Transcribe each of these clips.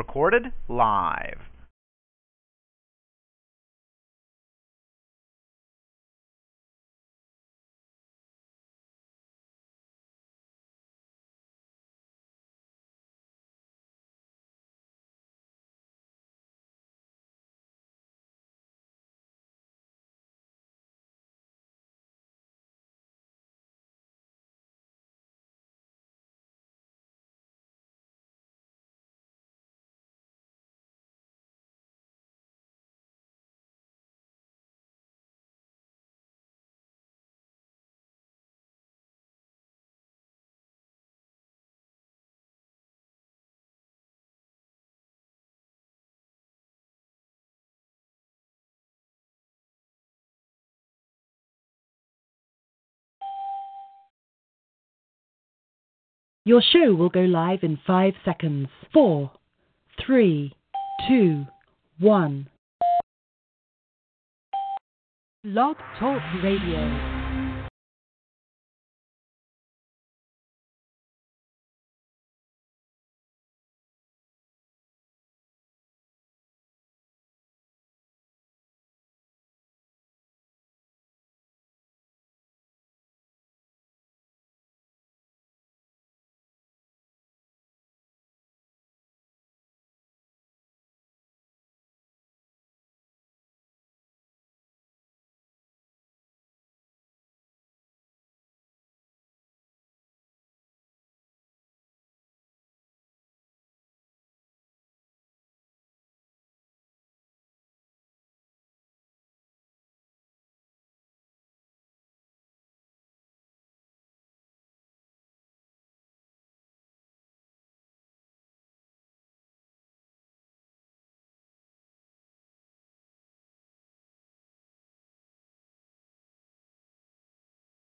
Recorded live. Your show will go live in five seconds. Four, three, two, one. Blog Talk Radio.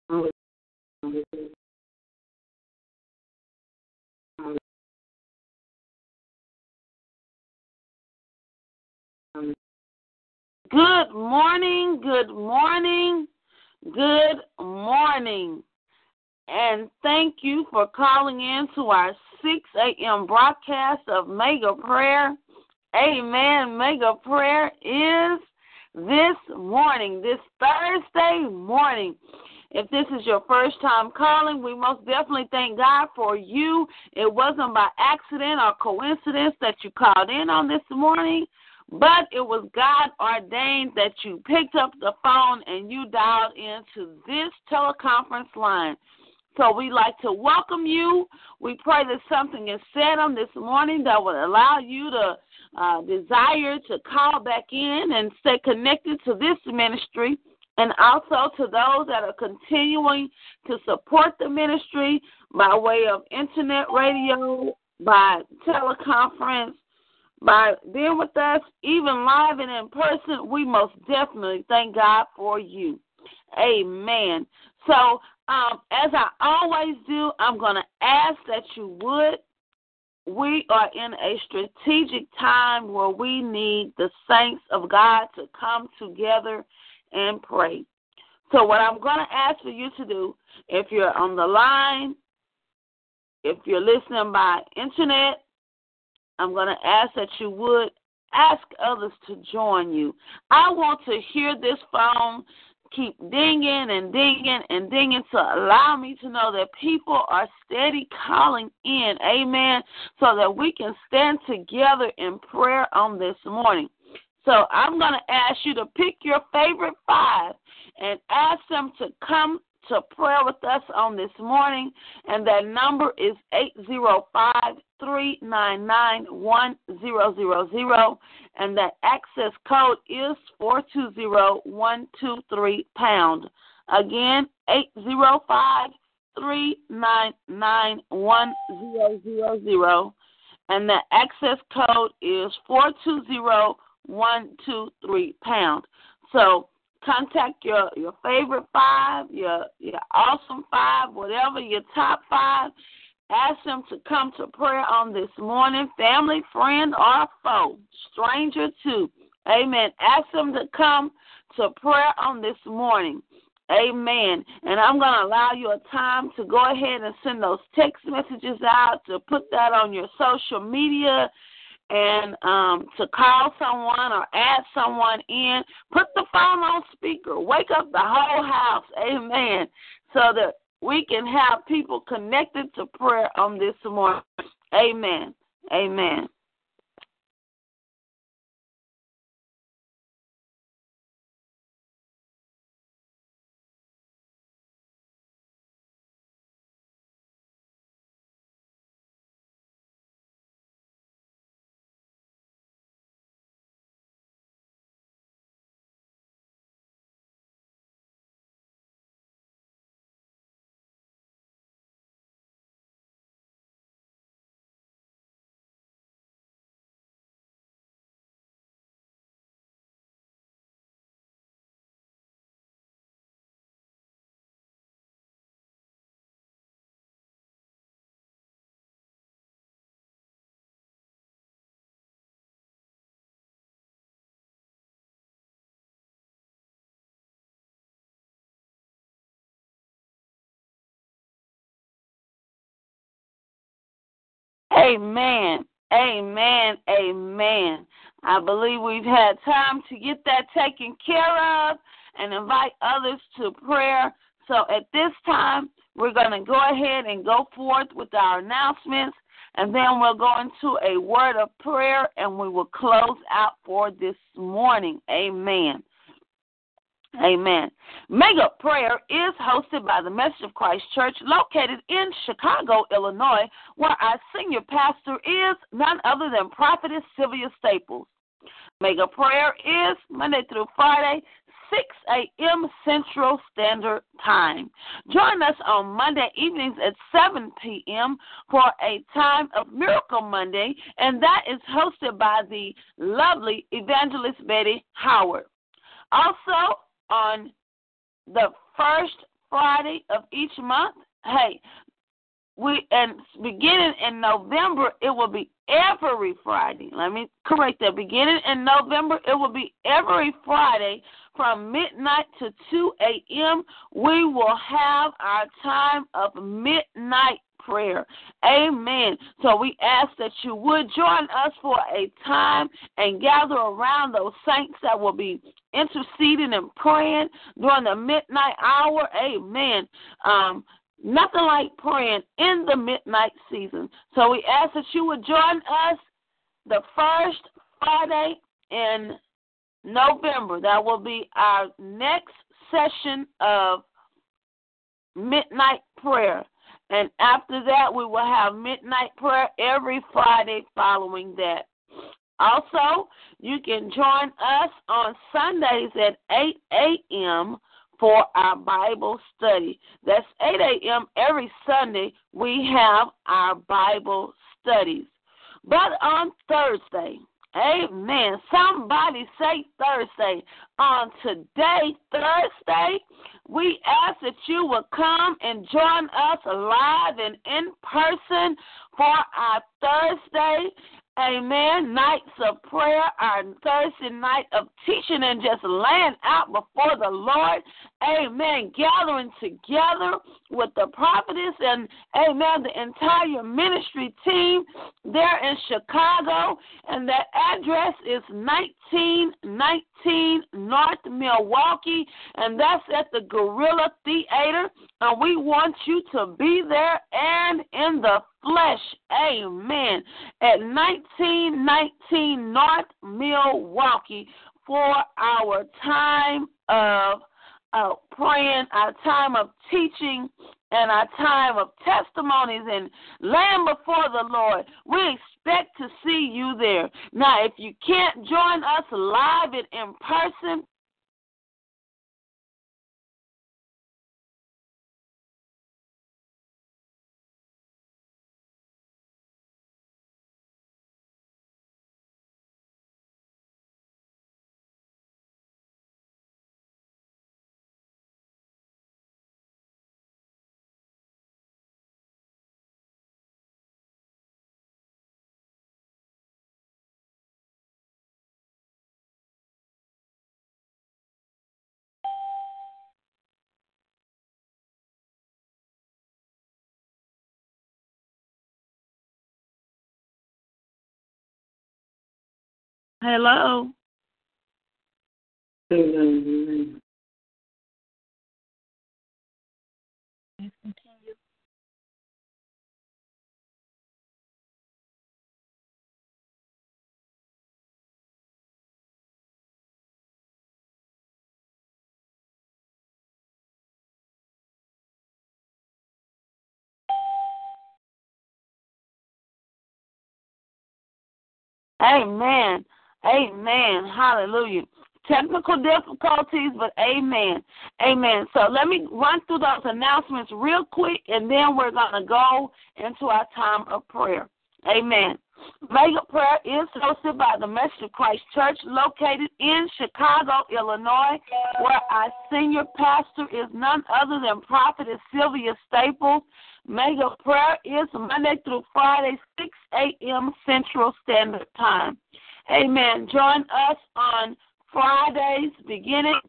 Good morning, good morning, good morning. And thank you for calling in to our 6 a.m. broadcast of Mega Prayer. Amen. Mega Prayer is this morning, this Thursday morning. If this is your first time calling, we most definitely thank God for you. It wasn't by accident or coincidence that you called in on this morning, but it was God ordained that you picked up the phone and you dialed into this teleconference line. So we'd like to welcome you. We pray that something is said on this morning that will allow you to uh, desire to call back in and stay connected to this ministry and also to those that are continuing to support the ministry by way of internet radio, by teleconference, by being with us, even live and in person. We most definitely thank God for you. Amen. So, um, as I always do, I'm going to ask that you would. We are in a strategic time where we need the saints of God to come together and pray. So, what I'm going to ask for you to do, if you're on the line, if you're listening by internet, I'm going to ask that you would ask others to join you. I want to hear this phone keep dinging and dinging and dinging to allow me to know that people are steady calling in, amen, so that we can stand together in prayer on this morning. So I'm going to ask you to pick your favorite five and ask them to come to prayer with us on this morning. And that number is 805 399 1000. And that access code is 420 123 pound. Again, 805 three nine nine one zero zero zero, and the access code is four two zero one two three pound. So contact your your favorite five, your your awesome five, whatever your top five. Ask them to come to prayer on this morning, family, friend, or foe, stranger too. Amen. Ask them to come to prayer on this morning. Amen. And I'm going to allow you a time to go ahead and send those text messages out, to put that on your social media, and um, to call someone or add someone in. Put the phone on speaker. Wake up the whole house. Amen. So that we can have people connected to prayer on this morning. Amen. Amen. Amen. Amen. Amen. I believe we've had time to get that taken care of and invite others to prayer. So at this time, we're going to go ahead and go forth with our announcements, and then we'll go into a word of prayer and we will close out for this morning. Amen. Amen. Mega Prayer is hosted by the Message of Christ Church located in Chicago, Illinois, where our senior pastor is none other than Prophetess Sylvia Staples. Mega Prayer is Monday through Friday, 6 a.m. Central Standard Time. Join us on Monday evenings at 7 p.m. for a time of Miracle Monday, and that is hosted by the lovely evangelist Betty Howard. Also, on the first Friday of each month. Hey, we and beginning in November it will be every Friday. Let me correct that. Beginning in November it will be every Friday from midnight to 2 a.m. We will have our time of midnight prayer. Amen. So we ask that you would join us for a time and gather around those saints that will be interceding and praying during the midnight hour. Amen. Um, nothing like praying in the midnight season. So we ask that you would join us the first Friday in November. That will be our next session of midnight prayer. And after that, we will have midnight prayer every Friday following that. Also, you can join us on Sundays at 8 a.m. for our Bible study. That's 8 a.m. every Sunday. We have our Bible studies. But on Thursday, Amen. Somebody say Thursday. On today, Thursday, we ask that you will come and join us live and in person for our Thursday Amen. Nights of prayer, our Thursday night of teaching and just laying out before the Lord. Amen. Gathering together with the prophetess and, amen, the entire ministry team there in Chicago. And that address is 1919 North Milwaukee. And that's at the Gorilla Theater. And we want you to be there and in the flesh. Amen. At 1919 North Milwaukee for our time of uh, praying, our time of teaching, and our time of testimonies and laying before the Lord. We expect to see you there. Now, if you can't join us live and in person, Hello. Amen. Amen. Amen. Hallelujah. Technical difficulties, but amen. Amen. So let me run through those announcements real quick, and then we're going to go into our time of prayer. Amen. Mega Prayer is hosted by the Message of Christ Church located in Chicago, Illinois, where our senior pastor is none other than Prophetess Sylvia Staples. Mega Prayer is Monday through Friday, 6 a.m. Central Standard Time. Amen. Join us on Fridays beginning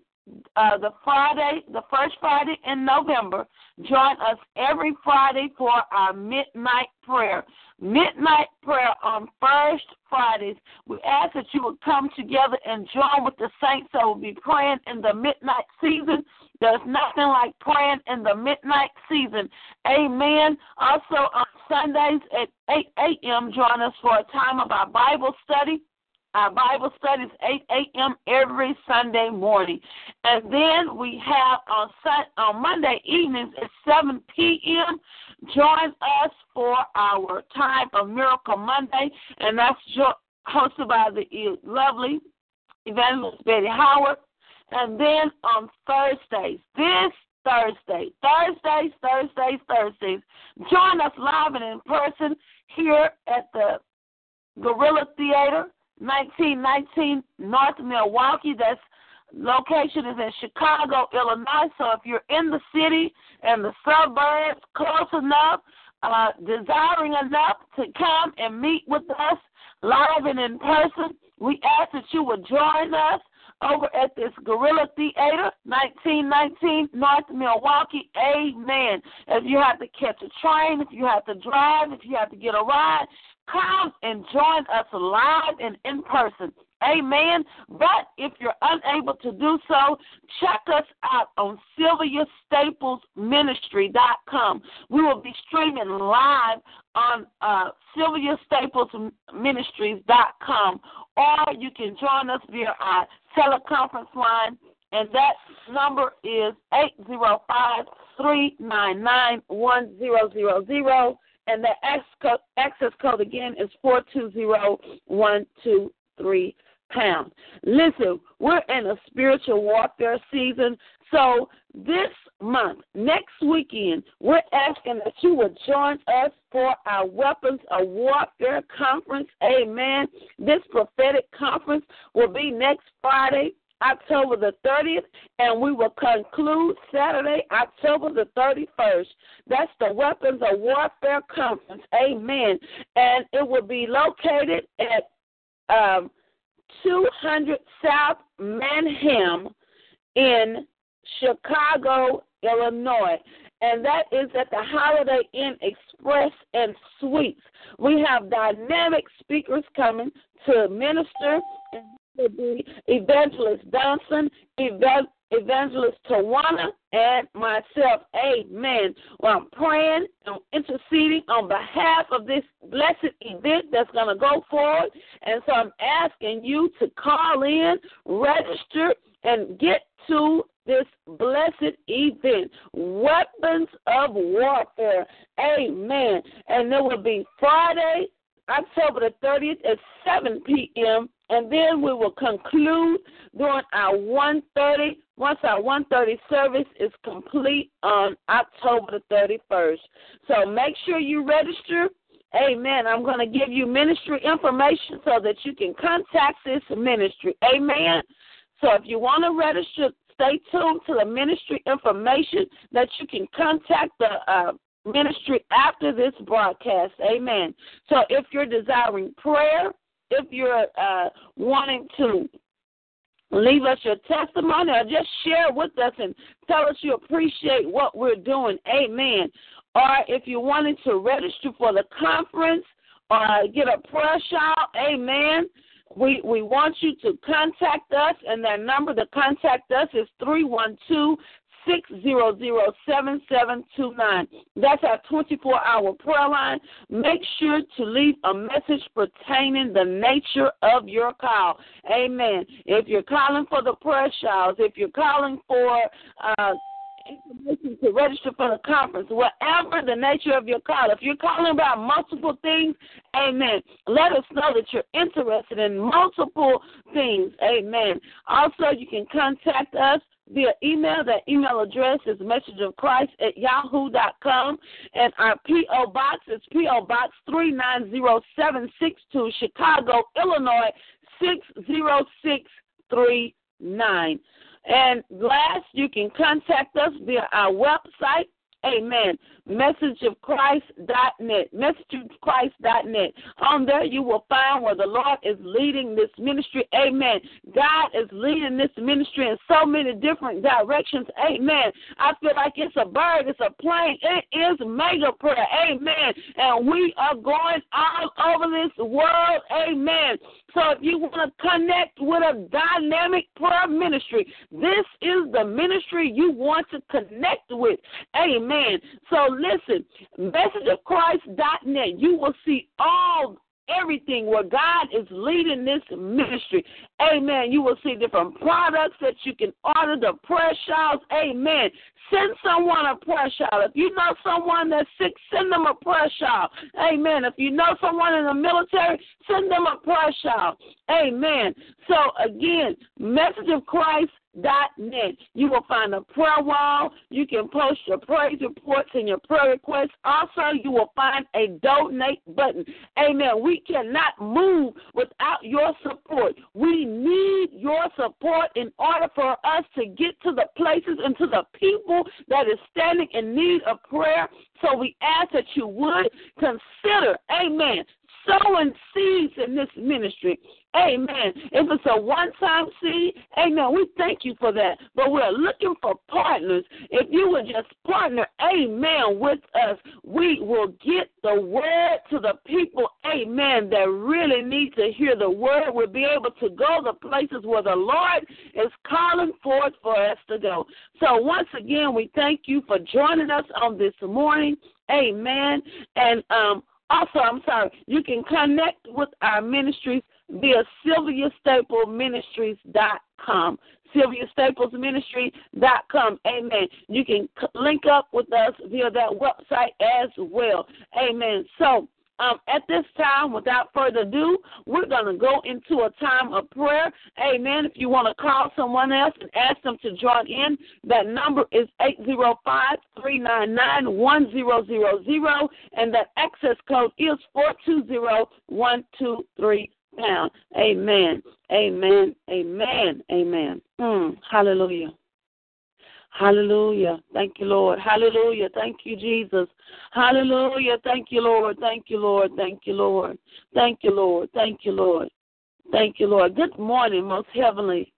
uh, the Friday, the first Friday in November. Join us every Friday for our midnight prayer. Midnight prayer on first Fridays. We ask that you would come together and join with the saints that will be praying in the midnight season. There's nothing like praying in the midnight season. Amen. Also on Sundays at 8 a.m., join us for a time of our Bible study. Our Bible study is 8 a.m. every Sunday morning. And then we have on Sun- on Monday evenings at 7 p.m. Join us for our time of Miracle Monday, and that's hosted by the lovely evangelist Betty Howard. And then on Thursdays, this Thursday, Thursdays, Thursdays, Thursdays, join us live and in person here at the Gorilla Theater, 1919 North Milwaukee. That's location is in Chicago, Illinois. So if you're in the city and the suburbs, close enough, uh, desiring enough to come and meet with us live and in person, we ask that you would join us over at this Gorilla Theater, 1919 North Milwaukee. Amen. If you have to catch a train, if you have to drive, if you have to get a ride, come and join us live and in person. Amen. But if you're unable to do so, check us out on SylviaStaplesMinistry.com. We will be streaming live on uh, SylviaStaplesMinistries.com, or you can join us via our teleconference line, and that number is 805 399 1000 and the access code again is 420123 pound. Listen, we're in a spiritual warfare season. So this month, next weekend, we're asking that you would join us for our Weapons of Warfare conference. Amen. This prophetic conference will be next Friday, October the 30th, and we will conclude Saturday, October the 31st. That's the Weapons of Warfare Conference. Amen. And it will be located at um, 200 South Mannheim in Chicago, Illinois. And that is at the Holiday Inn Express and Suites. We have dynamic speakers coming to minister be Evangelist Johnson, Evangelist Tawana, and myself. Amen. Well, I'm praying and interceding on behalf of this blessed event that's going to go forward. And so I'm asking you to call in, register, and get to this blessed event. Weapons of warfare. Amen. And it will be Friday, October the 30th at 7 p.m. And then we will conclude during our 1.30, once our 1.30 service is complete on October the 31st. So make sure you register. Amen. I'm going to give you ministry information so that you can contact this ministry. Amen. So if you want to register, stay tuned to the ministry information that you can contact the uh, ministry after this broadcast. Amen. So if you're desiring prayer, if you're uh, wanting to leave us your testimony or just share with us and tell us you appreciate what we're doing. Amen. Or if you're wanting to register for the conference or get a prayer shout, amen. we we want you to contact us, and that number to contact us is three one two six zero zero seven seven two nine. That's our twenty four hour prayer line. Make sure to leave a message pertaining the nature of your call. Amen. If you're calling for the prayer showers, if you're calling for uh information to register for the conference, whatever the nature of your call. If you're calling about multiple things, amen. Let us know that you're interested in multiple things, amen. Also, you can contact us via email. That email address is messageofchrist at yahoo.com. And our P.O. Box is P.O. Box 390762, Chicago, Illinois 60639. And last, you can contact us via our website. Amen. Messageofchrist.net. Messageofchrist.net. On um, there, you will find where the Lord is leading this ministry. Amen. God is leading this ministry in so many different directions. Amen. I feel like it's a bird, it's a plane. It is mega prayer. Amen. And we are going all over this world. Amen. So if you want to connect with a dynamic prayer ministry, this is the ministry you want to connect with. Amen. So listen, messageofchrist.net, you will see all everything where God is leading this ministry. Amen. You will see different products that you can order, the prayer shawls. Amen. Send someone a prayer shawl. If you know someone that's sick, send them a prayer shawl. Amen. If you know someone in the military, send them a prayer shawl. Amen. So again, message of Christ net. You will find a prayer wall. You can post your praise reports and your prayer requests. Also, you will find a donate button. Amen. We cannot move without your support. We need your support in order for us to get to the places and to the people that is standing in need of prayer. So we ask that you would consider, amen, sowing seeds in this ministry. Amen. If it's a one time seed, amen, we thank you for that. But we're looking for partners. If you would just partner, amen, with us, we will get the word to the people, amen, that really need to hear the word. We'll be able to go the places where the Lord is calling forth for us to go. So once again, we thank you for joining us on this morning. Amen. And um also, I'm sorry, you can connect with our ministries via Sylvia Staples Ministries.com. Sylvia Staples Ministry.com. Amen. You can link up with us via that website as well. Amen. So, um, at this time, without further ado, we're going to go into a time of prayer. Amen. If you want to call someone else and ask them to join in, that number is 805 399 1000, and that access code is 420 Amen. Amen. Amen. Amen. Mm, hallelujah. Hallelujah. Thank you, Lord. Hallelujah. Thank you, Jesus. Hallelujah. Thank you, Lord. Thank you, Lord. Thank you, Lord. Thank you, Lord. Thank you, Lord. Thank you, Lord. Good morning, most heavenly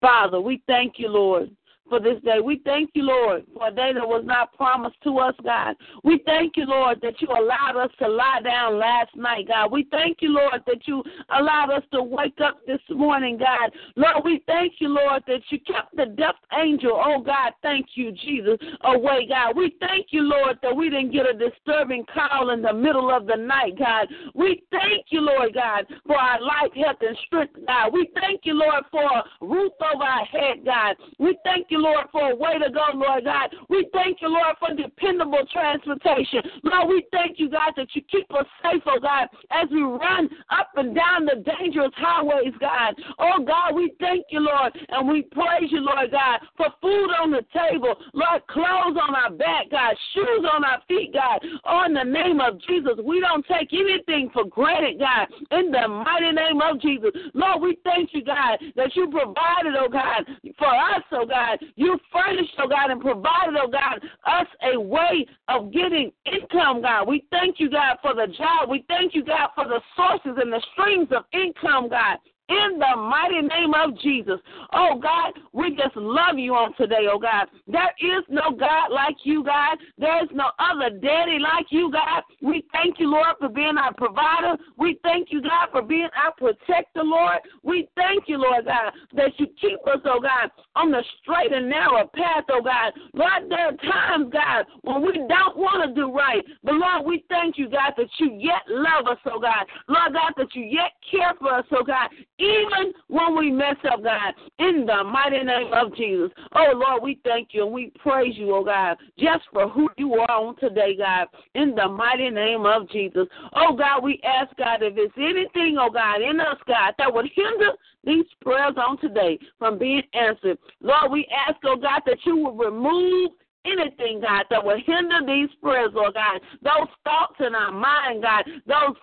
Father. We thank you, Lord for this day. We thank you, Lord, for a day that was not promised to us, God. We thank you, Lord, that you allowed us to lie down last night, God. We thank you, Lord, that you allowed us to wake up this morning, God. Lord, we thank you, Lord, that you kept the death angel, oh God, thank you, Jesus, away, God. We thank you, Lord, that we didn't get a disturbing call in the middle of the night, God. We thank you, Lord God, for our life, health, and strength, God. We thank you, Lord, for a roof over our head, God. We thank you, Lord, for a way to go, Lord God. We thank you, Lord, for dependable transportation. Lord, we thank you, God, that you keep us safe, oh God, as we run up and down the dangerous highways, God. Oh God, we thank you, Lord, and we praise you, Lord God, for food on the table, Lord, clothes on our back, God, shoes on our feet, God. Oh, in the name of Jesus, we don't take anything for granted, God. In the mighty name of Jesus, Lord, we thank you, God, that you provided, oh God, for us, oh God. You furnished, oh God, and provided, oh God, us a way of getting income, God. We thank you, God, for the job. We thank you, God, for the sources and the streams of income, God in the mighty name of Jesus. Oh God, we just love you on today, oh God. There is no God like you, God. There is no other daddy like you, God. We thank you, Lord, for being our provider. We thank you, God, for being our protector, Lord. We thank you, Lord God, that you keep us, oh God, on the straight and narrow path, oh God. Lord, there are times, God, when we don't want to do right. But Lord, we thank you, God, that you yet love us, oh God. Lord God, that you yet care for us, oh God, even when we mess up, God, in the mighty name of Jesus. Oh Lord, we thank you and we praise you, oh God, just for who you are on today, God, in the mighty name of Jesus. Oh God, we ask, God, if it's anything, oh God, in us, God, that would hinder these prayers on today from being answered. Lord, we ask, oh God, that you will remove anything, God, that will hinder these prayers, Lord God. Those thoughts in our mind, God, those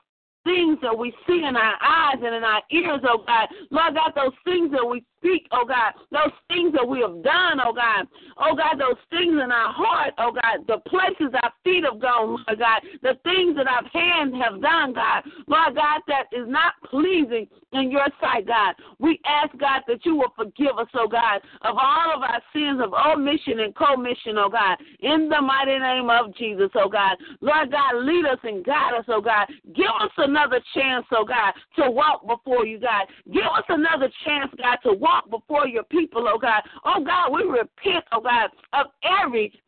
things that we see in our eyes and in our ears, oh God. Lord God, those things that we speak, oh God, those things that we have done, oh God, oh God, those things in our heart, oh God, the places our feet have gone, Lord God, the things that our hands have done, God, Lord God, that is not pleasing in your sight, God. We ask, God, that you will forgive us, oh God, of all of our sins of omission and commission, oh God, in the mighty name of Jesus, oh God. Lord God, lead us and guide us, oh God. Give us another chance, oh God, to walk before you, God. Give us another chance, God, to walk walk before your people, oh God. Oh God, we repent, oh God, of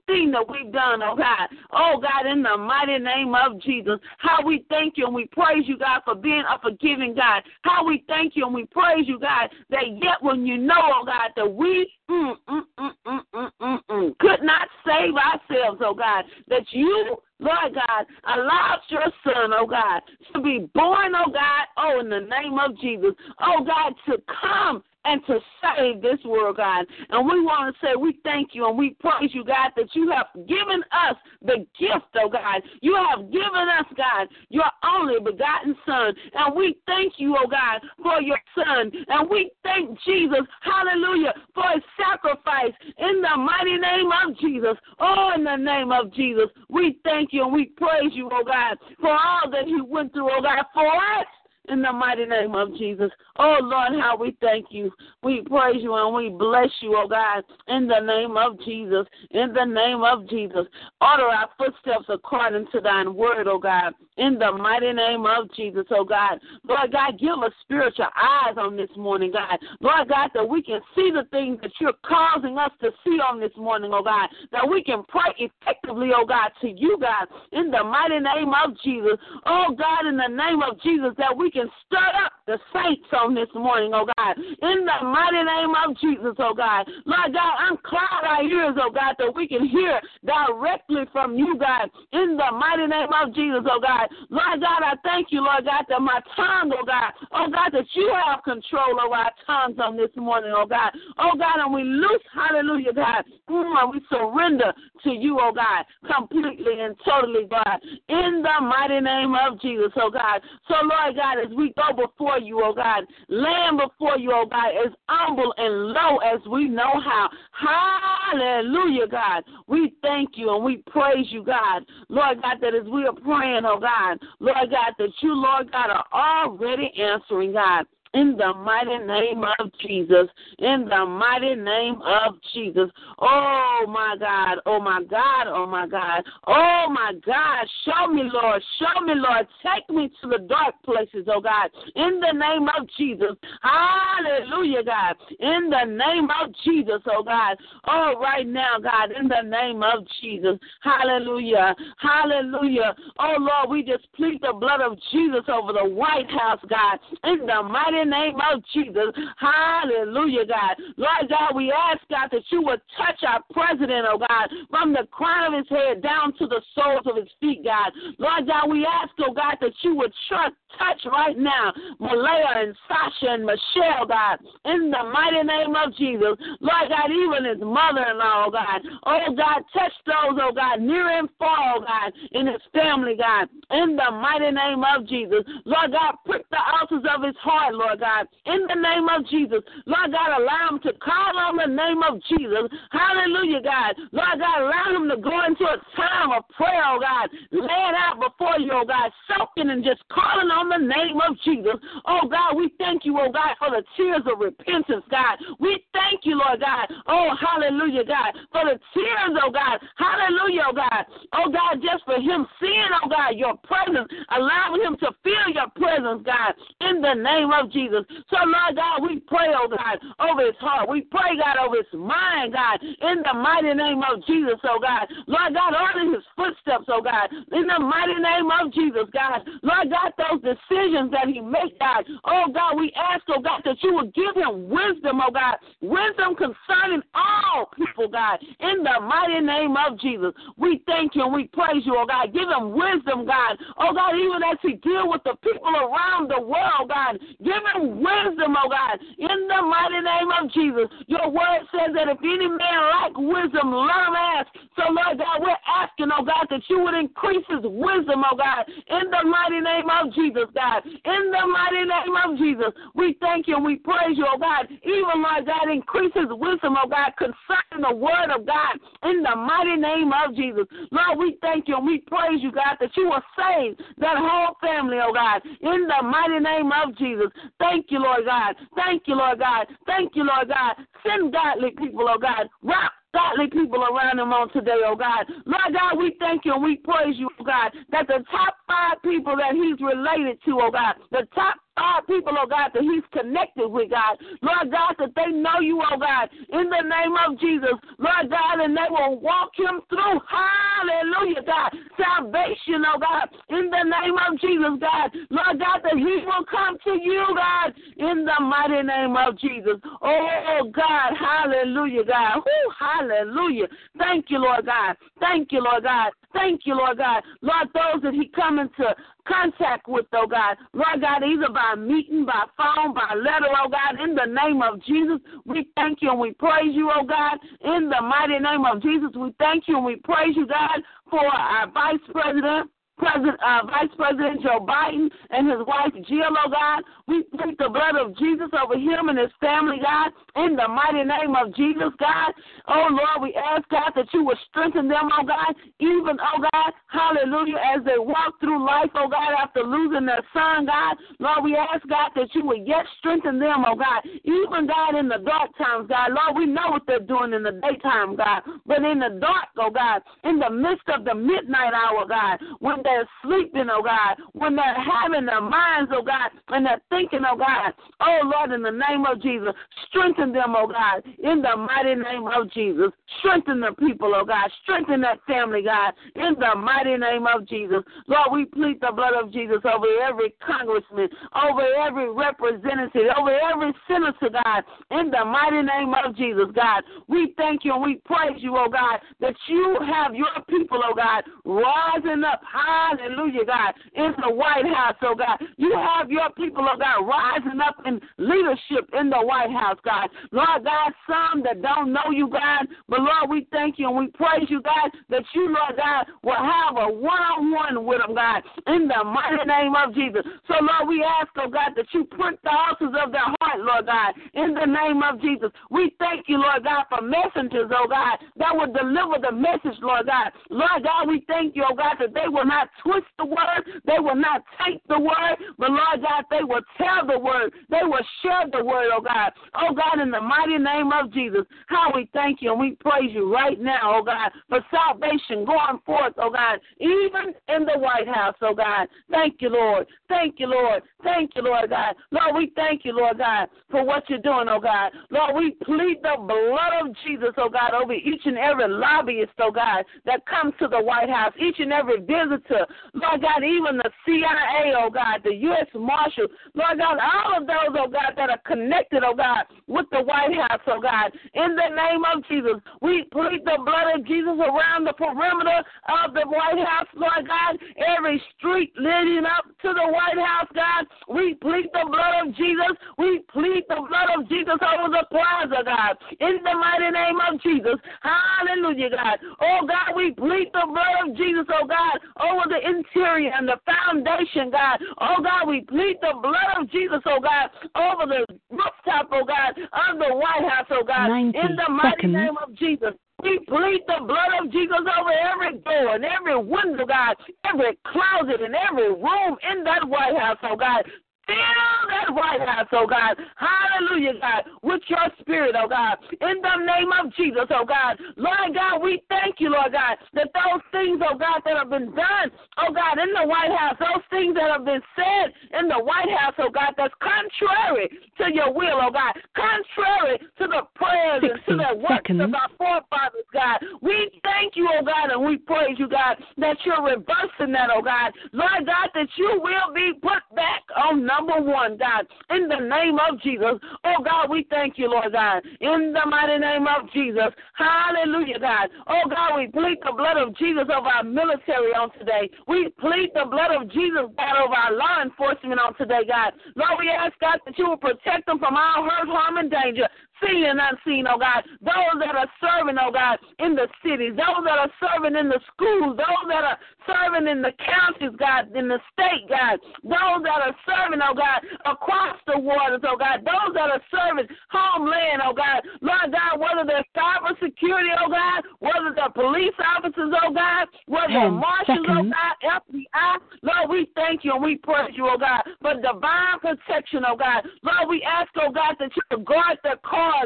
everything that we've done, oh God. Oh God, in the mighty name of Jesus, how we thank you and we praise you, God, for being a forgiving God. How we thank you and we praise you, God, that yet when you know, oh God, that we mm, mm, mm, mm, mm, mm, could not save ourselves, oh God, that you Lord God, allowed your son, oh God, to be born, oh God, oh, in the name of Jesus, oh God, to come and to save this world, God. And we want to say we thank you and we praise you, God, that you have given us the gift, oh God. You have given us, God, your only begotten Son. And we thank you, oh God, for your Son. And we thank Jesus, hallelujah, for his sacrifice in the mighty name of Jesus. Oh, in the name of Jesus, we thank you and we praise you, oh God, for all that he went through, oh God, for us in the mighty name of Jesus. Oh Lord, how we thank you. We praise you and we bless you, oh God, in the name of Jesus. In the name of Jesus. Order our footsteps according to thine word, oh God. In the mighty name of Jesus, oh God. Lord God, give us spiritual eyes on this morning, God. Lord God, that we can see the things that you're causing us to see on this morning, oh God. That we can pray effectively, oh God, to you, God. In the mighty name of Jesus. Oh God, in the name of Jesus, that we can can stir up the saints on this morning, oh God. In the mighty name of Jesus, oh God. Lord God, I'm unclog our ears, oh God, that we can hear directly from you, God. In the mighty name of Jesus, oh God. Lord God, I thank you, Lord God, that my tongue, oh God, oh God, that you have control over our tongues on this morning, oh God. Oh God, and we loose, hallelujah, God. Mm, and we surrender to you, oh God, completely and totally, God. In the mighty name of Jesus, oh God. So, Lord God, as we go before you, oh God, land before you, oh God, as humble and low as we know how. Hallelujah, God. We thank you and we praise you, God. Lord God, that as we are praying, oh God, Lord God, that you, Lord God, are already answering, God in the mighty name of Jesus. In the mighty name of Jesus. Oh my God. Oh my God. Oh my God. Oh my God. Show me, Lord. Show me, Lord. Take me to the dark places, oh God. In the name of Jesus. Hallelujah, God. In the name of Jesus, oh God. Oh, right now, God. In the name of Jesus. Hallelujah. Hallelujah. Oh Lord, we just plead the blood of Jesus over the White House, God. In the mighty mighty name of Jesus. Hallelujah, God. Lord God, we ask, God, that you would touch our president, oh God, from the crown of his head down to the soles of his feet, God. Lord God, we ask, oh God, that you would trust touch right now Malia and Sasha and Michelle, God, in the mighty name of Jesus. Lord God, even his mother in law, oh God. Oh God, touch those, oh God, near and far, oh God, in his family, God, in the mighty name of Jesus. Lord God, prick the altars of his heart, Lord Lord God, in the name of Jesus. Lord God, allow him to call on the name of Jesus. Hallelujah, God. Lord God, allow him to go into a time of prayer, oh God, laying out before you, oh God, soaking and just calling on the name of Jesus. Oh God, we thank you, oh God, for the tears of repentance, God. We thank you, Lord God. Oh, hallelujah, God, for the tears, oh God. Hallelujah, oh God. Oh God, just for him seeing, oh God, your presence, allowing him to feel your presence, God, in the name of Jesus. So, Lord God, we pray, oh God, over his heart. We pray, God, over his mind, God, in the mighty name of Jesus, oh God. Lord God, order his footsteps, oh God, in the mighty name of Jesus, God. Lord God, those decisions that he makes, God, oh God, we ask, oh God, that you would give him wisdom, oh God, wisdom concerning all people, God, in the mighty name of Jesus. We thank you and we praise you, oh God. Give him wisdom, God. Oh God, even as he deal with the people around the world, God, give wisdom, oh God, in the mighty name of Jesus. Your word says that if any man lack wisdom, let him ask. So, Lord God, we're asking, oh God, that you would increase his wisdom, oh God, in the mighty name of Jesus, God. In the mighty name of Jesus, we thank you and we praise you, oh God. Even, Lord God, increase his wisdom, oh God, concerning the word of God, in the mighty name of Jesus. Lord, we thank you and we praise you, God, that you will save that whole family, oh God, in the mighty name of Jesus. Thank you, Lord God. Thank you, Lord God. Thank you, Lord God. Send godly people, oh God. Rock godly people around him on today, oh God. Lord God, we thank you and we praise you, oh God, that the top five people that he's related to, oh God, the top five people, oh God, that he's connected with, God. Lord God, that they know you, oh God, in the name of Jesus. Lord God, and they will walk him through. Hallelujah, God. Salvation, oh God, in the name of Jesus, God. Lord God, that he will come to you, God, in the mighty name of Jesus. Oh God, hallelujah, God. Woo, hallelujah. Thank you, Lord God. Thank you, Lord God. Thank you, Lord God. Lord, those that he come into contact with, oh God. Lord God, either by meeting, by phone, by letter, oh God, in the name of Jesus, we thank you and we praise you, oh God. In the mighty name of Jesus, we thank you and we praise you, God, for our Vice President. President, uh, Vice President Joe Biden and his wife Jill, oh God. We plead the blood of Jesus over him and his family, God, in the mighty name of Jesus, God. Oh Lord, we ask God that you would strengthen them, oh God, even, oh God, hallelujah, as they walk through life, oh God, after losing their son, God. Lord, we ask God that you would yet strengthen them, oh God, even God in the dark times, God. Lord, we know what they're doing in the daytime, God, but in the dark, oh God, in the midst of the midnight hour, God, when they're sleeping, oh God, when they're having their minds, oh God, and they're thinking, oh God, oh Lord, in the name of Jesus, strengthen them, oh God, in the mighty name of Jesus. Strengthen the people, oh God. Strengthen that family, God, in the mighty name of Jesus. Lord, we plead the blood of Jesus over every congressman, over every representative, over every senator, God, in the mighty name of Jesus, God. We thank you and we praise you, oh God, that you have your people, oh God, rising up, hallelujah, God, in the White House, oh God. You have your people, oh God, rising up in leadership in the White House, God. Lord God, some that don't know you, God, but Lord, we thank you and we praise you, God, that you, Lord God, will have a one on one with them, God, in the mighty name of Jesus. So, Lord, we ask, oh God, that you prick the ulcers of their heart, Lord God, in the name of Jesus. We thank you, Lord God, for messengers, oh God, that will deliver the message, Lord God. Lord God, we thank you, oh God, that they will not twist the word, they will not take the word, but Lord God, they will tell the word, they will share the word, oh God. Oh God, in the mighty name of Jesus, how we thank you and we praise you right now, oh God, for salvation going forth, oh God, even in the White House, oh God. Thank you, Lord. Thank you, Lord. Thank you, Lord God. Lord, we thank you, Lord God, for what you're doing, oh God. Lord, we plead the blood of Jesus, oh God, over each and every lobbyist, oh God, that comes to the White House, each and every visitor, Lord God, even the CIA, oh God, the U.S. Marshal, Lord God, all of those, oh God, that are connected, oh God, with the White House, oh God. In the name of Jesus, we plead the blood of Jesus around the perimeter of the White House, Lord God, every street leading up to the White House, God. We plead the blood of Jesus. We plead the blood of Jesus over the plaza, God. In the mighty name of Jesus. Hallelujah, God. Oh, God, we plead the blood of Jesus, oh, God, over the interior and the foundation, God. Oh, God, we plead the blood of Jesus, oh, God, over the rooftop, oh, God, of the White House, oh, God. In the mighty seconds. name of Jesus. We plead the blood of Jesus over every door and every window, God, every closet and every room in that White House, oh God. Fill that White House, oh God. Hallelujah, God, with your spirit, oh God. In the name of Jesus, oh God. Lord God, we thank you, Lord God, that those things, oh God, that have been done, oh God, in the White House, those things that have been said in the White House, oh God, that's contrary to your will, oh God, contrary to the prayers and to the works seconds. of our forefathers, God. We thank you, oh God, and we praise you, God, that you're reversing that, oh God. Lord God, that you will be put back on number one, God, in the name of Jesus. Oh God, we thank you, Lord God, in the mighty name of Jesus. Hallelujah, God. Oh God, we plead the blood of Jesus over our military on today. We plead the blood of Jesus, God, over our law enforcement on today, God. Lord, we ask, God, that you will protect them from all hurt, harm, and danger seen and unseen, oh God. Those that are serving, oh God, in the cities, those that are serving in the schools, those that are serving in the counties, God, in the state, God, those that are serving, oh God, across the waters, oh God, those that are serving homeland, oh God, Lord God, whether they're cyber security, oh God, whether they're police officers, oh God, whether they're marshals, oh. God, FBI, Lord, we thank you and we praise you, oh God, for divine protection, oh God. Lord, we ask, oh God, that you guard their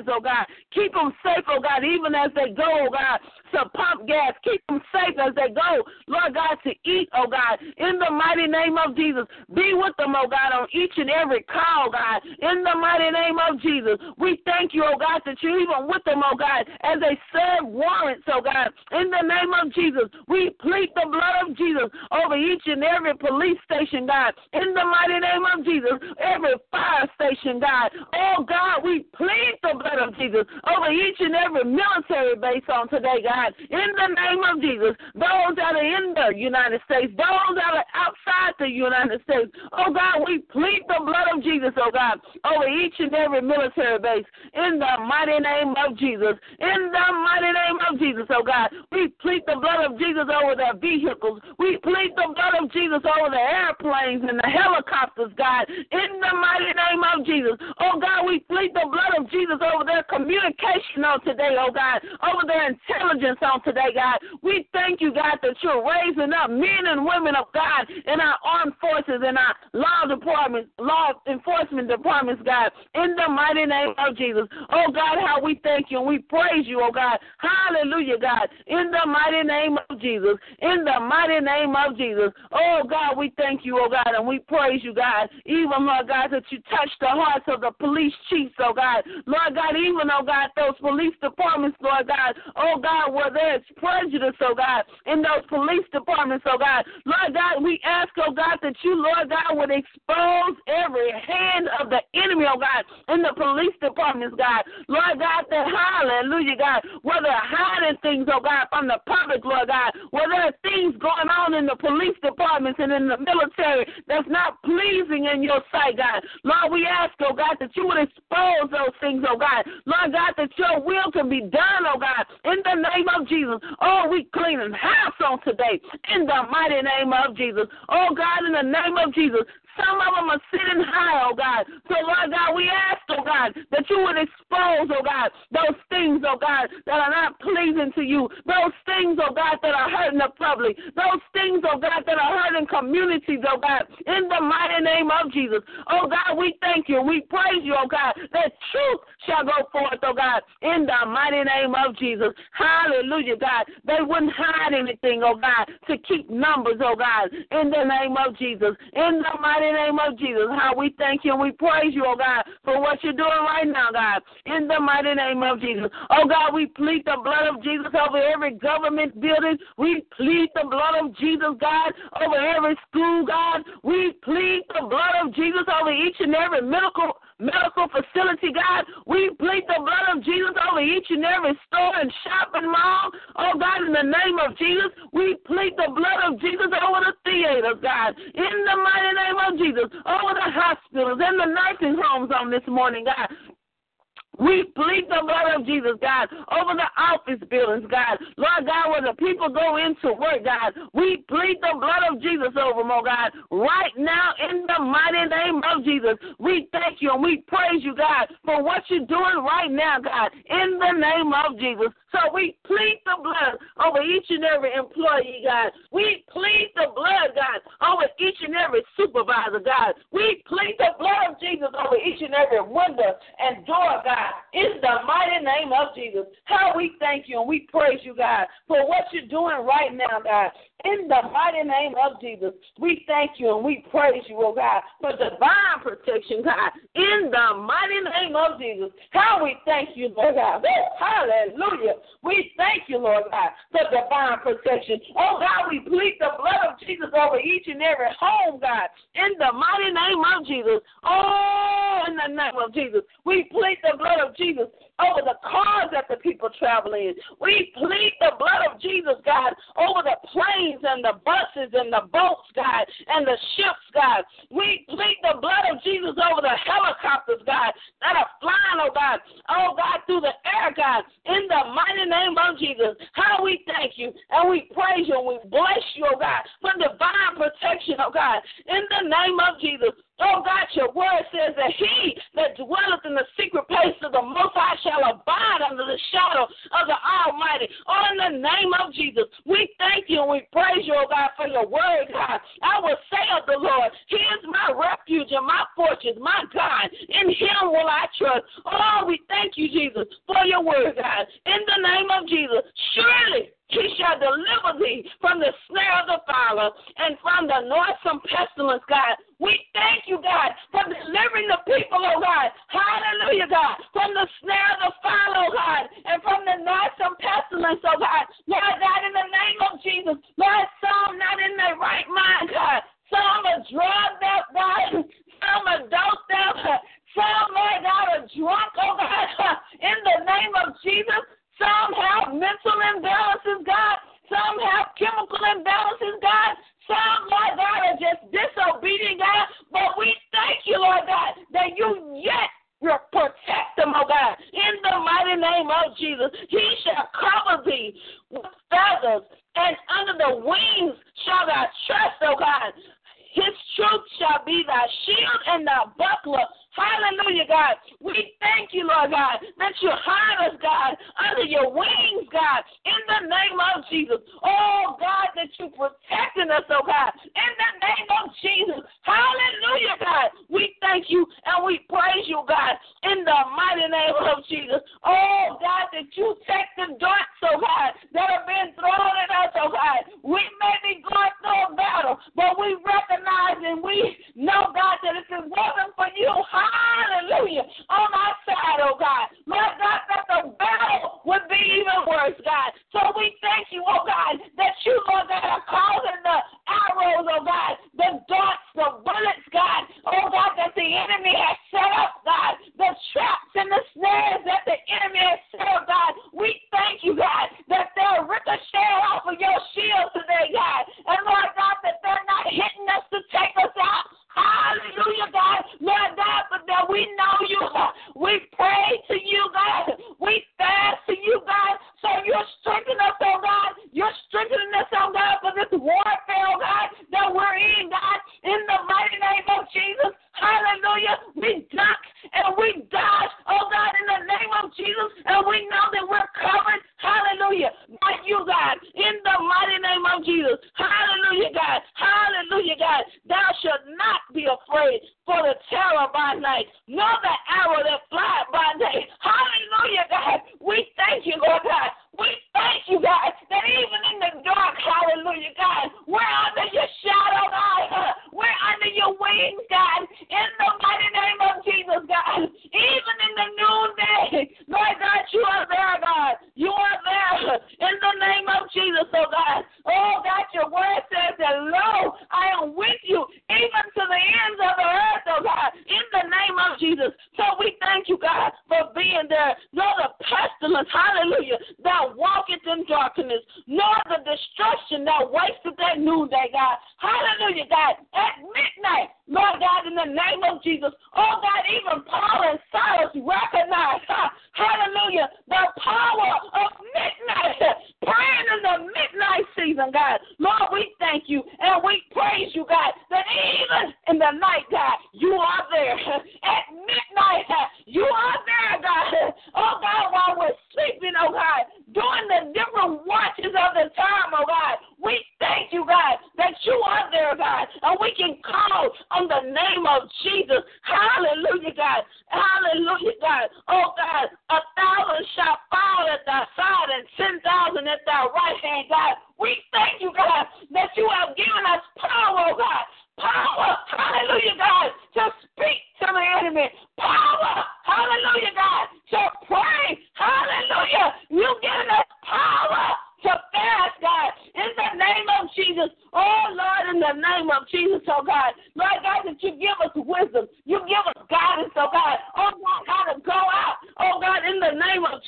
oh God. Keep them safe, oh God, even as they go, oh God, to pump gas. Keep them safe as they go, Lord God, to eat, oh God. In the mighty name of Jesus, be with them, oh God, on each and every call, God. In the mighty name of Jesus, we thank you, oh God, that you're even with them, oh God, as they serve warrants, oh God. In the name of Jesus, we plead the blood of Jesus over each and every police station, God. In the mighty name of Jesus, every fire station, God. Oh God, we plead the blood of Jesus over each and every military base on today, God. In the name of Jesus, those that are in the United States, those that are outside the United States, oh God, we plead the blood of Jesus, oh God, over each and every military base. In the mighty name of Jesus. In the mighty name of Jesus, oh God, we plead the blood of Jesus over their vehicles. We plead the blood of Jesus over the airplanes and the helicopters, God. In the mighty name of Jesus. Oh God, we plead the blood of Jesus over their communication on today, oh God, over their intelligence on today, God. We thank you, God, that you're raising up men and women of God in our armed forces and our law departments, law enforcement departments, God, in the mighty name of Jesus. Oh God, how we thank you and we praise you, oh God. Hallelujah, God, in the mighty name of Jesus. In the mighty name of Jesus. Oh God, we thank you, oh God, and we praise you, God. Even, Lord God, that you touch the hearts of the police chiefs, oh God. Lord God, even, oh God, those police departments, Lord God, oh God, where there's prejudice, oh God, in those police departments, oh God. Lord God, we ask, oh God, that you, Lord God, would expose every hand of the enemy, oh God, in the police departments, God. Lord God, that hallelujah, God, where they're hiding things, oh God, from the public, Lord God, where there are things going on in the police departments and in the military that's not pleasing in your sight, God. Lord, we ask, oh God, that you would expose those things, oh God. Lord God, that your will can be done, oh God, in the name of Jesus. Oh, we cleaning house on today in the mighty name of Jesus. Oh God, in the name of Jesus, some of them are sitting high, oh God. So, Lord God, we ask, oh God, that you would expose, oh God, those things, oh God, that are not pleasing to you. Those things, oh God, that are hurting the public. Those things, oh God, that are hurting communities, oh God, in the mighty name of Jesus. Oh God, we thank you. We praise you, oh God, that truth shall go forth, oh God, in the mighty name of Jesus. Hallelujah, God. They wouldn't hide anything, oh God, to keep numbers, oh God, in the name of Jesus. In the mighty name of Jesus, how we thank you and we praise you, oh God, for what you're doing right now, God, in the mighty name of Jesus. Oh God, we plead the blood of Jesus over every government building. We plead the blood of Jesus, God, over every school, God. We plead the blood of Jesus over each and every medical medical facility, God. We plead the blood of Jesus over each and every store and shopping mall. Oh, God, in the name of Jesus, we plead the blood of Jesus over the theaters, God. In the mighty name of Jesus, over the hospitals and the nursing homes on this morning, God. We plead the blood of Jesus, God, over the office buildings, God. Lord God, where the people go into work, God. We plead the blood of Jesus over them, oh God. Right now, in the mighty name of Jesus, we thank you and we praise you, God, for what you're doing right now, God, in the name of Jesus. So we plead the blood over each and every employee, God. We plead the blood, God, over each and every supervisor, God. We plead the blood of Jesus over each and every window and door, God. In the mighty name of Jesus. How we thank you and we praise you, God, for what you're doing right now, God. In the mighty name of Jesus, we thank you and we praise you, oh God, for divine protection, God. In the mighty name of Jesus, how we thank you, Lord God. Hallelujah. We thank you, Lord God, for divine protection. Oh God, we plead the blood of Jesus over each and every home, God. In the mighty name of Jesus. Oh, in the name of Jesus. We plead the blood of Jesus over the cars that the people travel in. We plead the blood of Jesus, God, over the planes and the buses and the boats, God, and the ships, God. We plead the blood of Jesus over the helicopters, God, that are flying, oh God, oh God, through the air, God, in the mighty name of Jesus. How we thank you and we praise you and we bless you, oh God, for divine protection, oh God, in the name of Jesus. Oh God, your word says that he that dwelleth in the secret the Most High shall abide under the shadow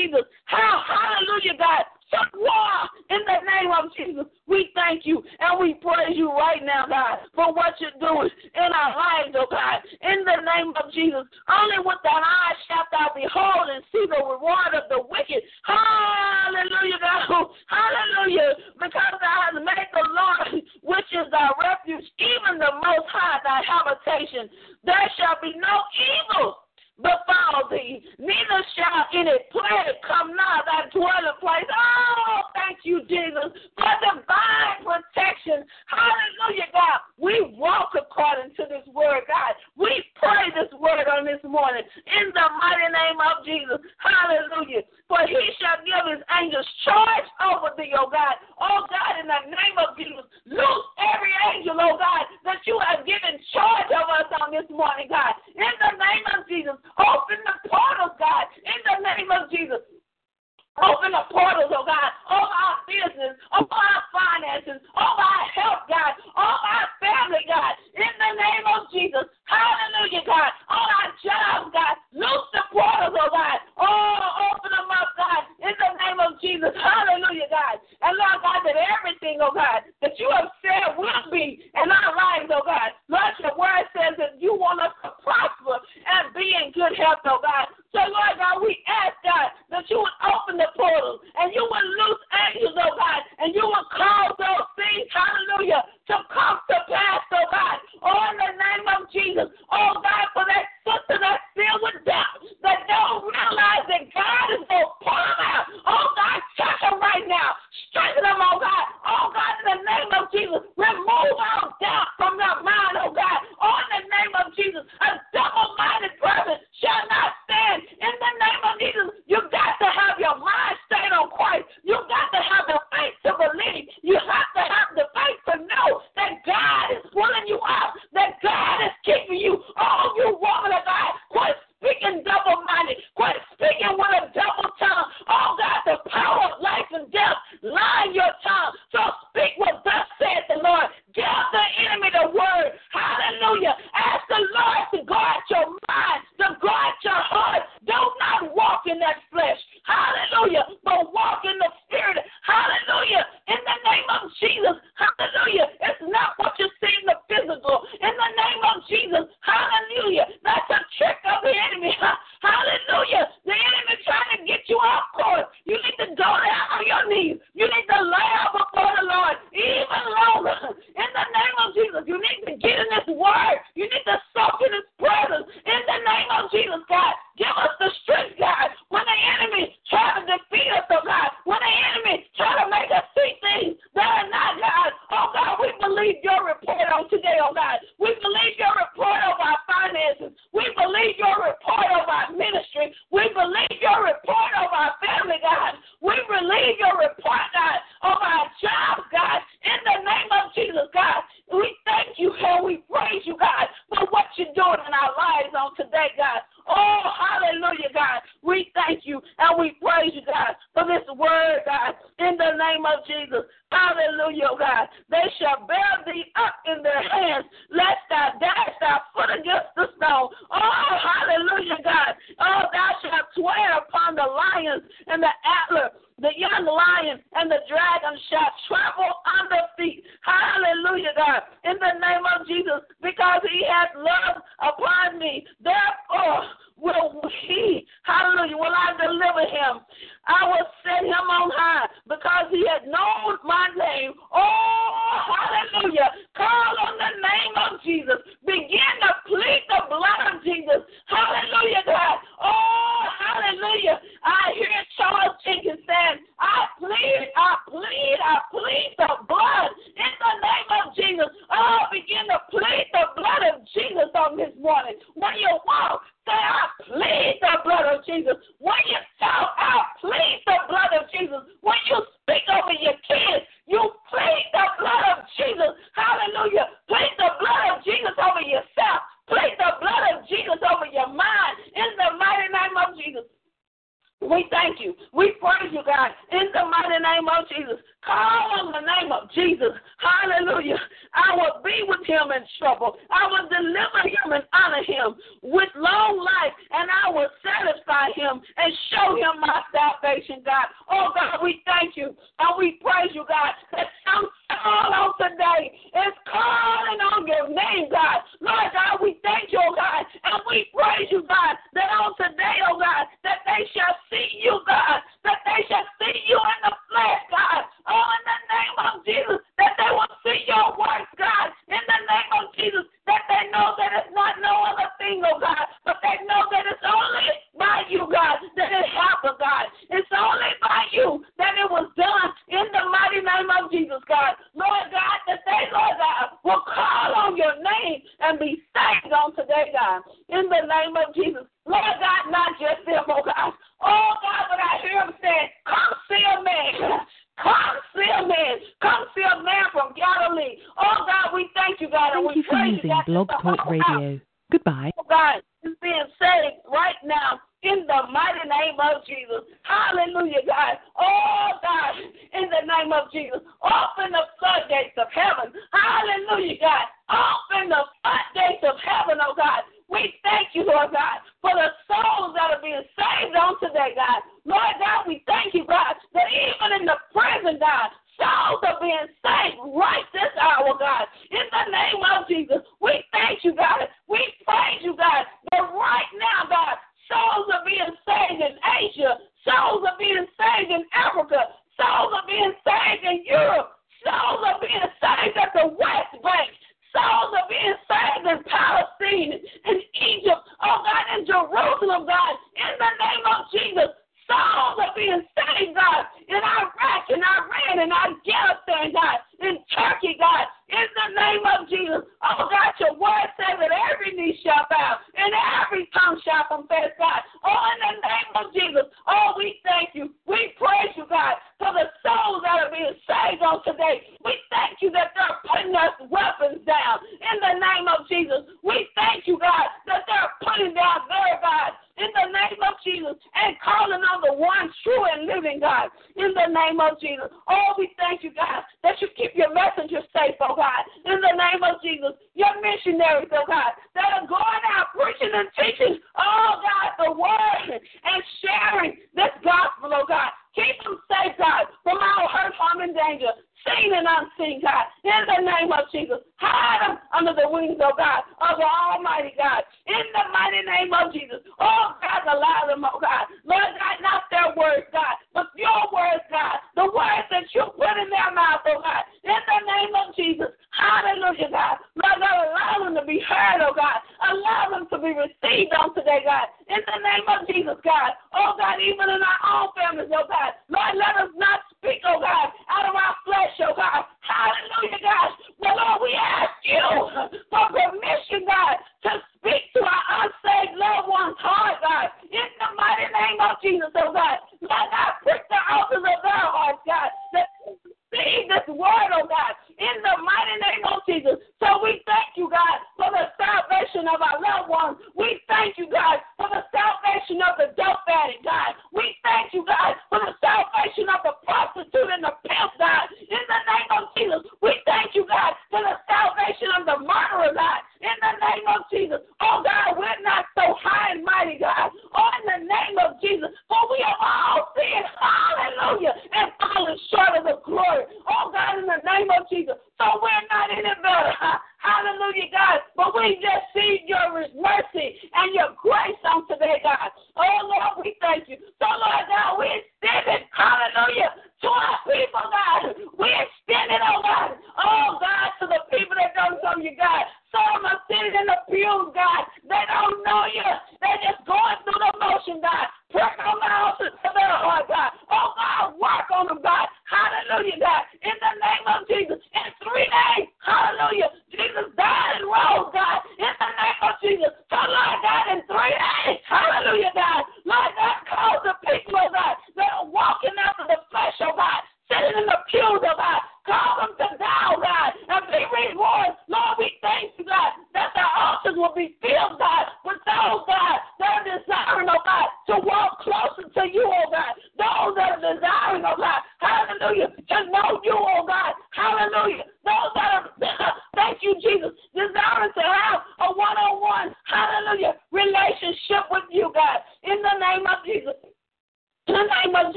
Jesus. How, hallelujah, God. In the name of Jesus. We thank you and we praise you right now, God, for what you're doing in our lives, oh God. In the name of Jesus. Only with thine eyes shalt thou behold and see the reward of the wicked. Hallelujah, God. Hallelujah. Because thou hast made the Lord, which is thy refuge, even the most high thy habitation. There shall be no evil befall thee, neither shall any plague come nigh thy dwelling place. Oh, thank you, Jesus, for divine protection. Hallelujah, God. We walk according to this word, God. We pray this word on this morning in the mighty name of Jesus. Hallelujah. For he shall give his angels charge over thee, oh God. Oh God, in the name of Jesus, loose every angel, oh God, that you have given charge of us on this morning, God. In the name of Jesus, open the portals, God. In the name of Jesus, Open the portals, oh God, over our business, over our finances, over our health, God, over our family, God, in the name of Jesus. Hallelujah, God. On our jobs, God, loose the portals, oh God. Oh, open them up, God, in the name of Jesus. Hallelujah, God. And Lord God, that everything, oh God, that you have said will be in our lives, oh God. Lord, your word says that you want us to prosper and be in good health, oh God. So, Lord God, we ask, God, that you would open the portals and you would loose angels, oh God, and you would cause those things, hallelujah, to come to pass, oh God. Oh, in the name of Jesus, oh God, for that sister that's filled with doubt, that don't realize that God is them out. Oh God, touch them right now. Strengthen them, oh God. Oh God, in the name of Jesus, remove all doubt from their mind, oh God. Oh, in the name of Jesus, a double-minded person shall not stand. In the name of Jesus, you got to have your mind stayed on Christ. You got to have the faith to believe. You have to have the faith to know that God is pulling you out, that God is keeping you. Oh, you woman of God, quit speaking double minded, quit speaking with a double tongue. Oh, God, the power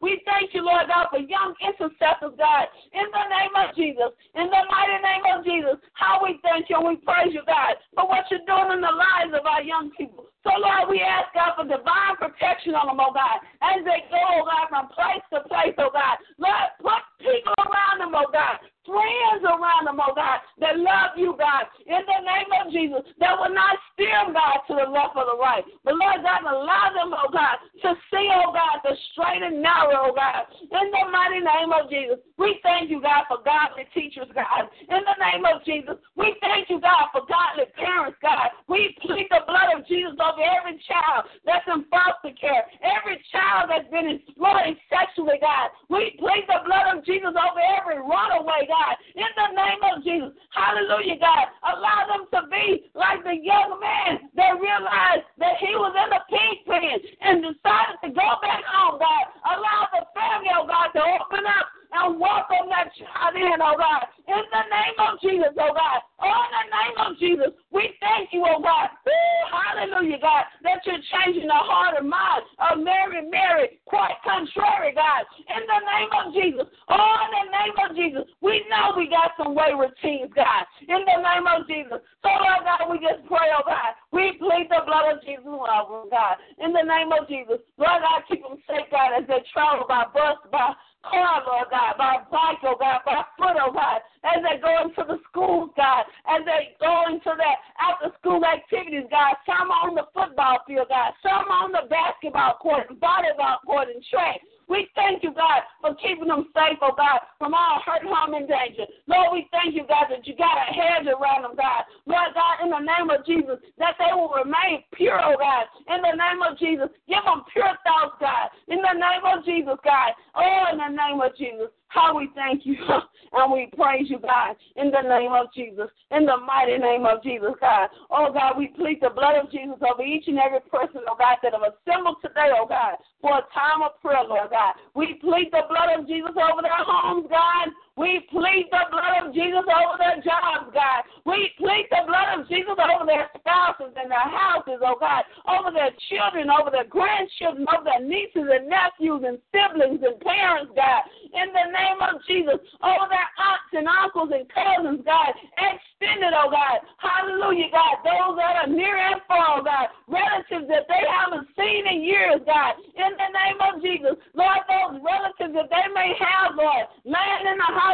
We thank you, Lord God, for young intercessors, God, in the name of Jesus. In the mighty name of Jesus, how we thank you and we praise you, God, for what you're doing in the lives of our young people. So, Lord, we ask, God, for divine protection on them, oh God, as they go, oh God, from place to place, oh God. Lord, put people around them, oh God friends around them, oh God, that love you, God, in the name of Jesus, that will not steer God to the left or the right. But Lord God, allow them, oh God, to see, oh God, the straight and narrow, oh God, in the mighty name of Jesus. We thank you, God, for godly teachers, God, in the name of Jesus. We thank you, God, for godly parents, God. We plead the blood of Jesus over every child that's in foster care, every child that's been exploited sexually, God. We plead the blood of Jesus over every runaway, God. God. In the name of Jesus. Hallelujah, God. Allow them to be like the young man that realized that he was in the pig pen and decided to go back home, God. Allow the family, oh God, to open up and welcome that child in, oh God. In the name of Jesus, oh God. Oh, in the name of Jesus, we thank you, oh God. Ooh, hallelujah, God, that you're changing the heart and mind of Mary, Mary, quite contrary, God. In the name of Jesus. Oh, in the name of Jesus, we know we got some wayward teens, God. In the name of Jesus. So, Lord God, we just pray, oh God. We plead the blood of Jesus them, God. In the name of Jesus. Lord God, keep them safe, God, as they travel by bus, by car, Lord God, by bike, oh God, by foot, oh God, as they go into the schools, God, as they go into their after school activities, God, some on the football field, God, some on the basketball court, volleyball court, and track. We thank you, God, for keeping them safe, oh God, from all hurt, harm, and danger. Lord, we thank you, God, that you got a hedge around them, God. Lord God, in the name of Jesus, that they will remain pure, oh God. In the name of Jesus, give them pure thoughts, God. In the name of Jesus, God. Oh, in the name of Jesus. How we thank you and we praise you, God, in the name of Jesus, in the mighty name of Jesus, God. Oh, God, we plead the blood of Jesus over each and every person, oh, God, that have assembled today, oh, God, for a time of prayer, Lord God. We plead the blood of Jesus over their homes, God. We plead the blood of Jesus over their jobs, God. We plead the blood of Jesus over their spouses and their houses, oh God, over their children, over their grandchildren, over their nieces and nephews and siblings and parents, God. In the name of Jesus, over their aunts and uncles and cousins, God. Extended, oh God. Hallelujah, God. Those that are near and far, oh God. Relatives that they haven't seen in years, God. In the name of Jesus. Lord, those relatives that they may have, Lord, laying in the hospital,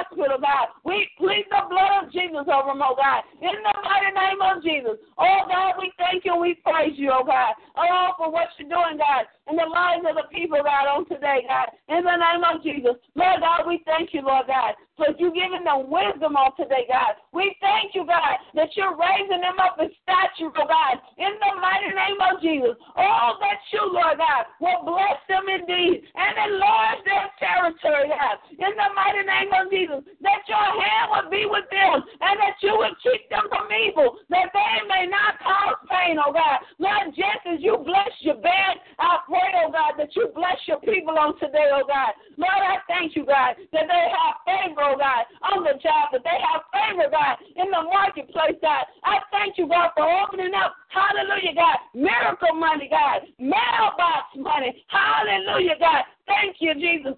God, we plead the blood of Jesus over them, oh God, in the mighty name of Jesus. Oh God, we thank you we praise you, oh God, oh, for what you're doing, God, in the lives of the people, God, on today, God, in the name of Jesus. Lord God, we thank you, Lord God, for you giving them wisdom on today, God. We thank you, God, that you're raising them up in stature, oh God, in the mighty name of Jesus. Oh, that you, Lord God, will bless them indeed and enlarge their territory, God, in the mighty name of Jesus. That your hand would be with them and that you would keep them from evil, that they may not cause pain, oh God. Lord, just as you bless your bed, I pray, oh God, that you bless your people on today, oh God. Lord, I thank you, God, that they have favor, oh God, on the job, that they have favor, God, in the marketplace, God. I thank you, God, for opening up, hallelujah, God, miracle money, God, mailbox money, hallelujah, God. Thank you, Jesus.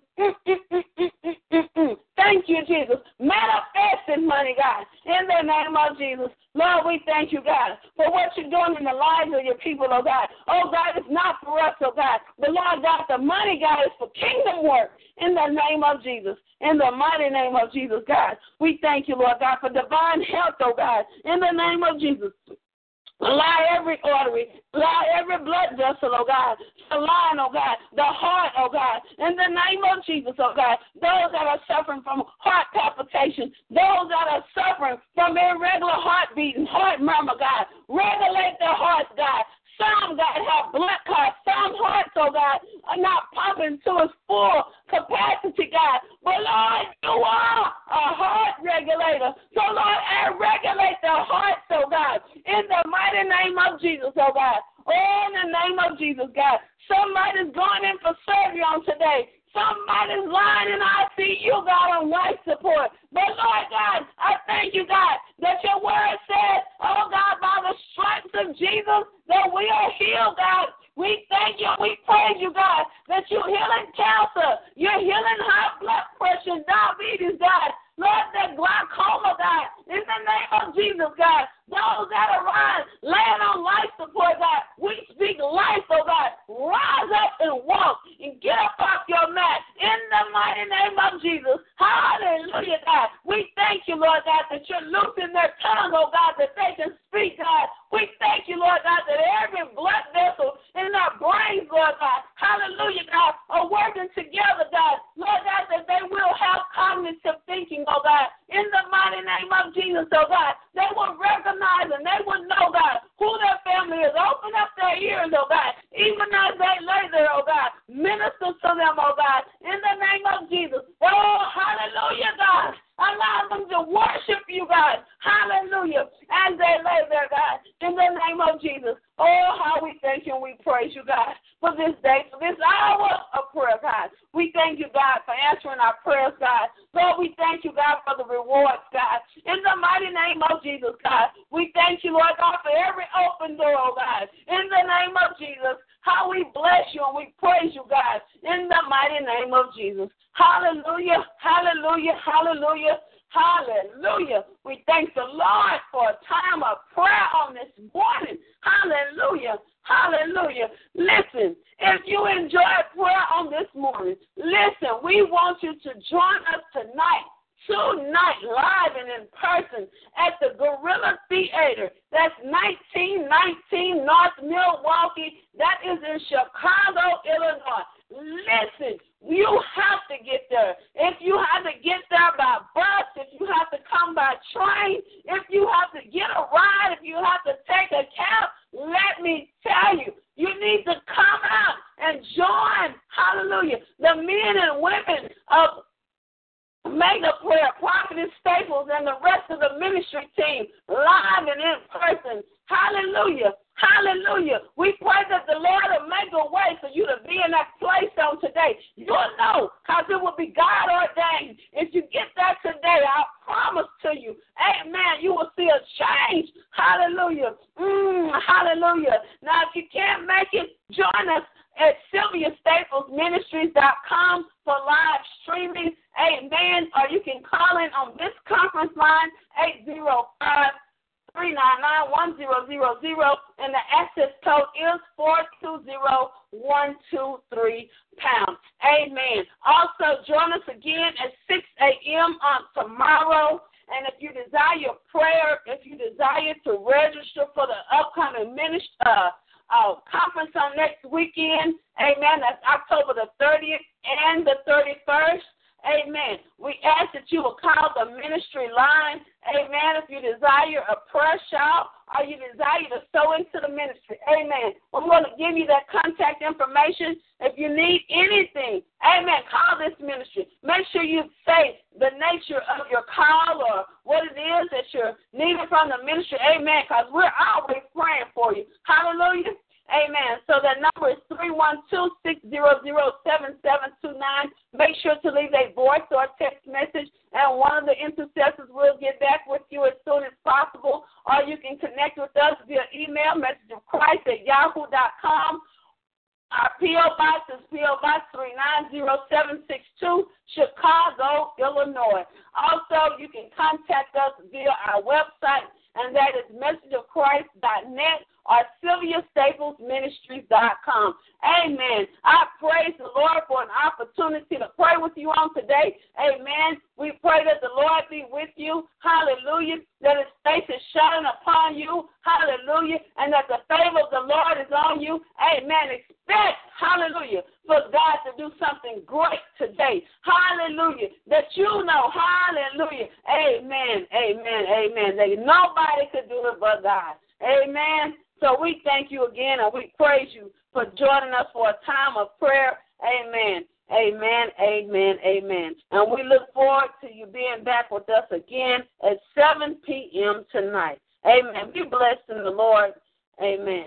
thank you, Jesus. Manifesting money, God, in the name of Jesus. Lord, we thank you, God, for what you're doing in the lives of your people, oh God. Oh God, it's not for us, oh God. But Lord God, the money, God, is for kingdom work in the name of Jesus. In the mighty name of Jesus, God. We thank you, Lord God, for divine health, oh God, in the name of Jesus. Allow every artery, allow every blood vessel, oh God, to line, oh God, the heart, oh God, in the name of Jesus, oh God, those that are suffering from heart palpitations, those that are suffering from irregular heartbeat and heart murmur, God, regulate their hearts, God, some, God, have blood clots. Some hearts, oh God, are not pumping to its full capacity, God. But Lord, you by train, if you that his face is shining upon you, hallelujah, and that the favor of the Lord is on you, amen. Expect, hallelujah, for God to do something great today, hallelujah, that you know, hallelujah, amen, amen, amen, that nobody could do it but God, amen. So we thank you again and we praise you for joining us for a time of prayer, amen. Amen, amen, amen. And we look forward to you being back with us again at 7 p.m. tonight. Amen. Be blessed in the Lord. Amen.